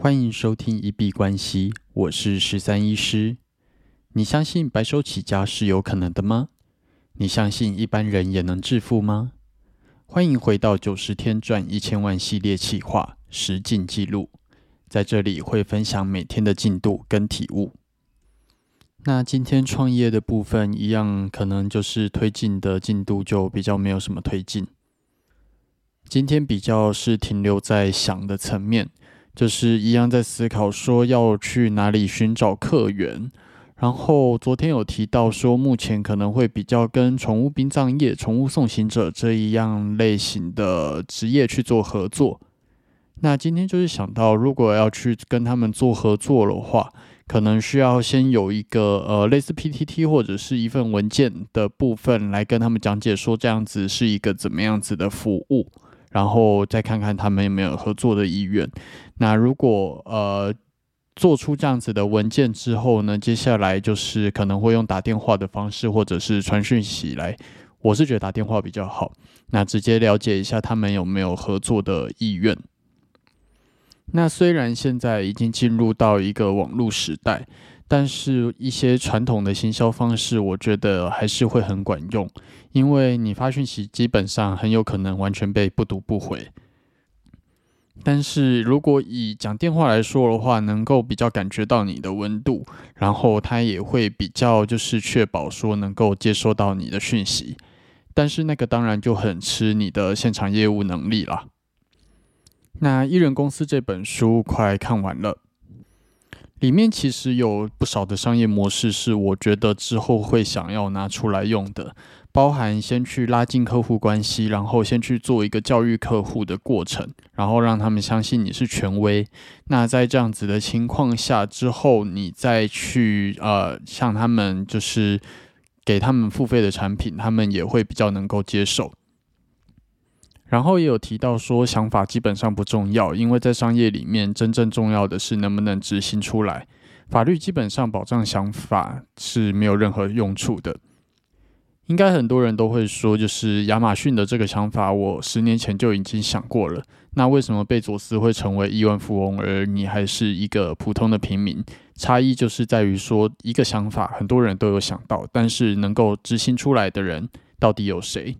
欢迎收听一币关系，我是十三医师。你相信白手起家是有可能的吗？你相信一般人也能致富吗？欢迎回到九十天赚一千万系列企划实进记录，在这里会分享每天的进度跟体悟。那今天创业的部分一样，可能就是推进的进度就比较没有什么推进。今天比较是停留在想的层面。就是一样在思考说要去哪里寻找客源，然后昨天有提到说目前可能会比较跟宠物殡葬业、宠物送行者这一样类型的职业去做合作。那今天就是想到，如果要去跟他们做合作的话，可能需要先有一个呃类似 PTT 或者是一份文件的部分来跟他们讲解说这样子是一个怎么样子的服务。然后再看看他们有没有合作的意愿。那如果呃做出这样子的文件之后呢，接下来就是可能会用打电话的方式，或者是传讯息来。我是觉得打电话比较好。那直接了解一下他们有没有合作的意愿。那虽然现在已经进入到一个网络时代。但是，一些传统的行销方式，我觉得还是会很管用，因为你发讯息基本上很有可能完全被不读不回。但是如果以讲电话来说的话，能够比较感觉到你的温度，然后他也会比较就是确保说能够接收到你的讯息。但是那个当然就很吃你的现场业务能力了。那艺人公司这本书快看完了。里面其实有不少的商业模式是我觉得之后会想要拿出来用的，包含先去拉近客户关系，然后先去做一个教育客户的过程，然后让他们相信你是权威。那在这样子的情况下之后，你再去呃向他们就是给他们付费的产品，他们也会比较能够接受。然后也有提到说，想法基本上不重要，因为在商业里面，真正重要的是能不能执行出来。法律基本上保障想法是没有任何用处的。应该很多人都会说，就是亚马逊的这个想法，我十年前就已经想过了。那为什么贝佐斯会成为亿万富翁，而你还是一个普通的平民？差异就是在于说，一个想法很多人都有想到，但是能够执行出来的人到底有谁？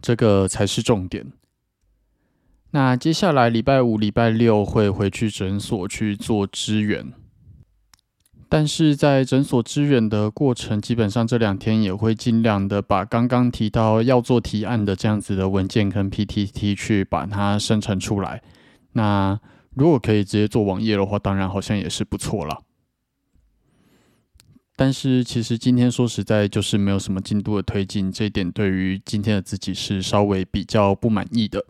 这个才是重点。那接下来礼拜五、礼拜六会回去诊所去做支援，但是在诊所支援的过程，基本上这两天也会尽量的把刚刚提到要做提案的这样子的文件跟 PPT 去把它生成出来。那如果可以直接做网页的话，当然好像也是不错了。但是其实今天说实在就是没有什么进度的推进，这一点对于今天的自己是稍微比较不满意的。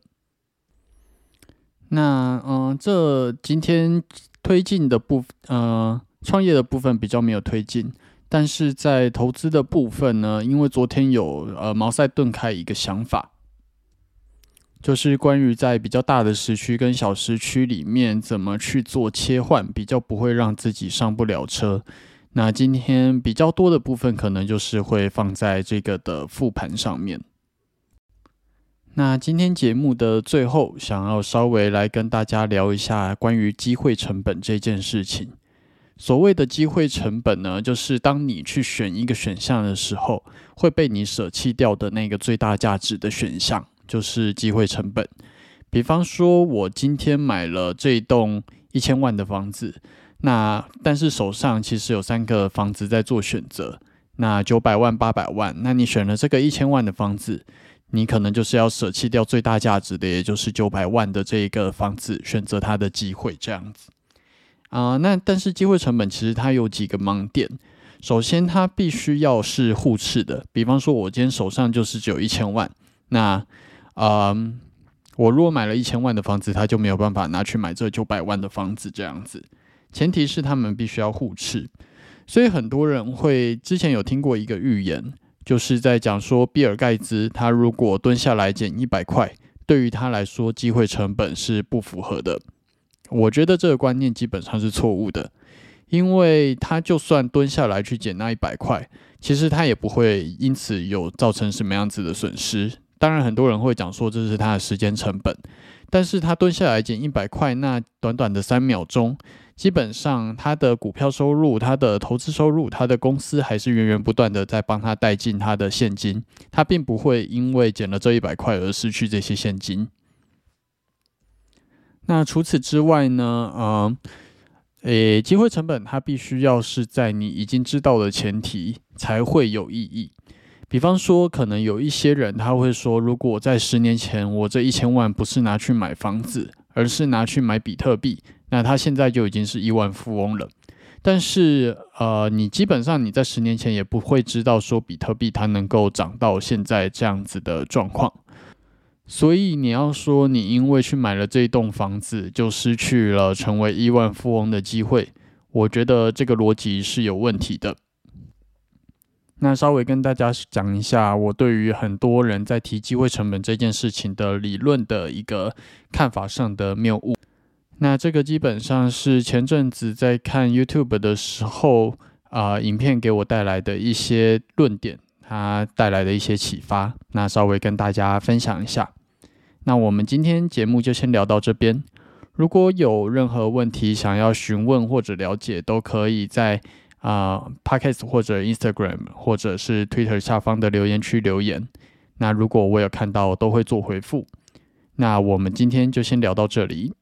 那嗯，这今天推进的部呃创业的部分比较没有推进，但是在投资的部分呢，因为昨天有呃毛塞顿开一个想法，就是关于在比较大的时区跟小时区里面怎么去做切换，比较不会让自己上不了车。那今天比较多的部分，可能就是会放在这个的复盘上面。那今天节目的最后，想要稍微来跟大家聊一下关于机会成本这件事情。所谓的机会成本呢，就是当你去选一个选项的时候，会被你舍弃掉的那个最大价值的选项，就是机会成本。比方说，我今天买了这栋一千万的房子。那但是手上其实有三个房子在做选择，那九百万、八百万，那你选了这个一千万的房子，你可能就是要舍弃掉最大价值的，也就是九百万的这一个房子，选择它的机会这样子啊。那但是机会成本其实它有几个盲点，首先它必须要是互斥的，比方说我今天手上就是只有一千万，那啊，我如果买了一千万的房子，他就没有办法拿去买这九百万的房子这样子。前提是他们必须要互斥，所以很多人会之前有听过一个预言，就是在讲说比尔盖茨他如果蹲下来捡一百块，对于他来说机会成本是不符合的。我觉得这个观念基本上是错误的，因为他就算蹲下来去捡那一百块，其实他也不会因此有造成什么样子的损失。当然，很多人会讲说这是他的时间成本。但是他蹲下来捡一百块，那短短的三秒钟，基本上他的股票收入、他的投资收入、他的公司还是源源不断的在帮他带进他的现金，他并不会因为捡了这一百块而失去这些现金。那除此之外呢？呃，诶，机会成本它必须要是在你已经知道的前提才会有意义。比方说，可能有一些人他会说，如果在十年前我这一千万不是拿去买房子，而是拿去买比特币，那他现在就已经是亿万富翁了。但是，呃，你基本上你在十年前也不会知道说比特币它能够涨到现在这样子的状况。所以你要说你因为去买了这栋房子就失去了成为亿万富翁的机会，我觉得这个逻辑是有问题的。那稍微跟大家讲一下，我对于很多人在提机会成本这件事情的理论的一个看法上的谬误。那这个基本上是前阵子在看 YouTube 的时候啊，影片给我带来的一些论点，它带来的一些启发。那稍微跟大家分享一下。那我们今天节目就先聊到这边。如果有任何问题想要询问或者了解，都可以在。啊，Podcast 或者 Instagram 或者是 Twitter 下方的留言区留言。那如果我有看到，都会做回复。那我们今天就先聊到这里。